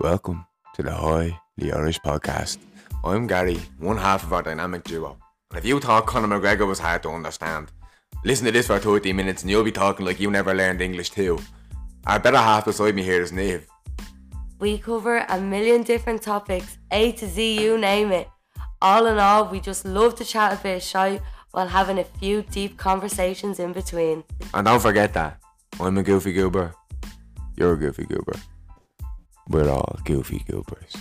Welcome to the High the Irish podcast. I'm Gary, one half of our dynamic duo. And if you thought Conor McGregor was hard to understand, listen to this for 30 minutes and you'll be talking like you never learned English too. Our better half beside me here is Niamh. We cover a million different topics, A to Z, you name it. All in all, we just love to chat a bit shy while having a few deep conversations in between. And don't forget that I'm a goofy goober. You're a goofy goober. We're all goofy goobers.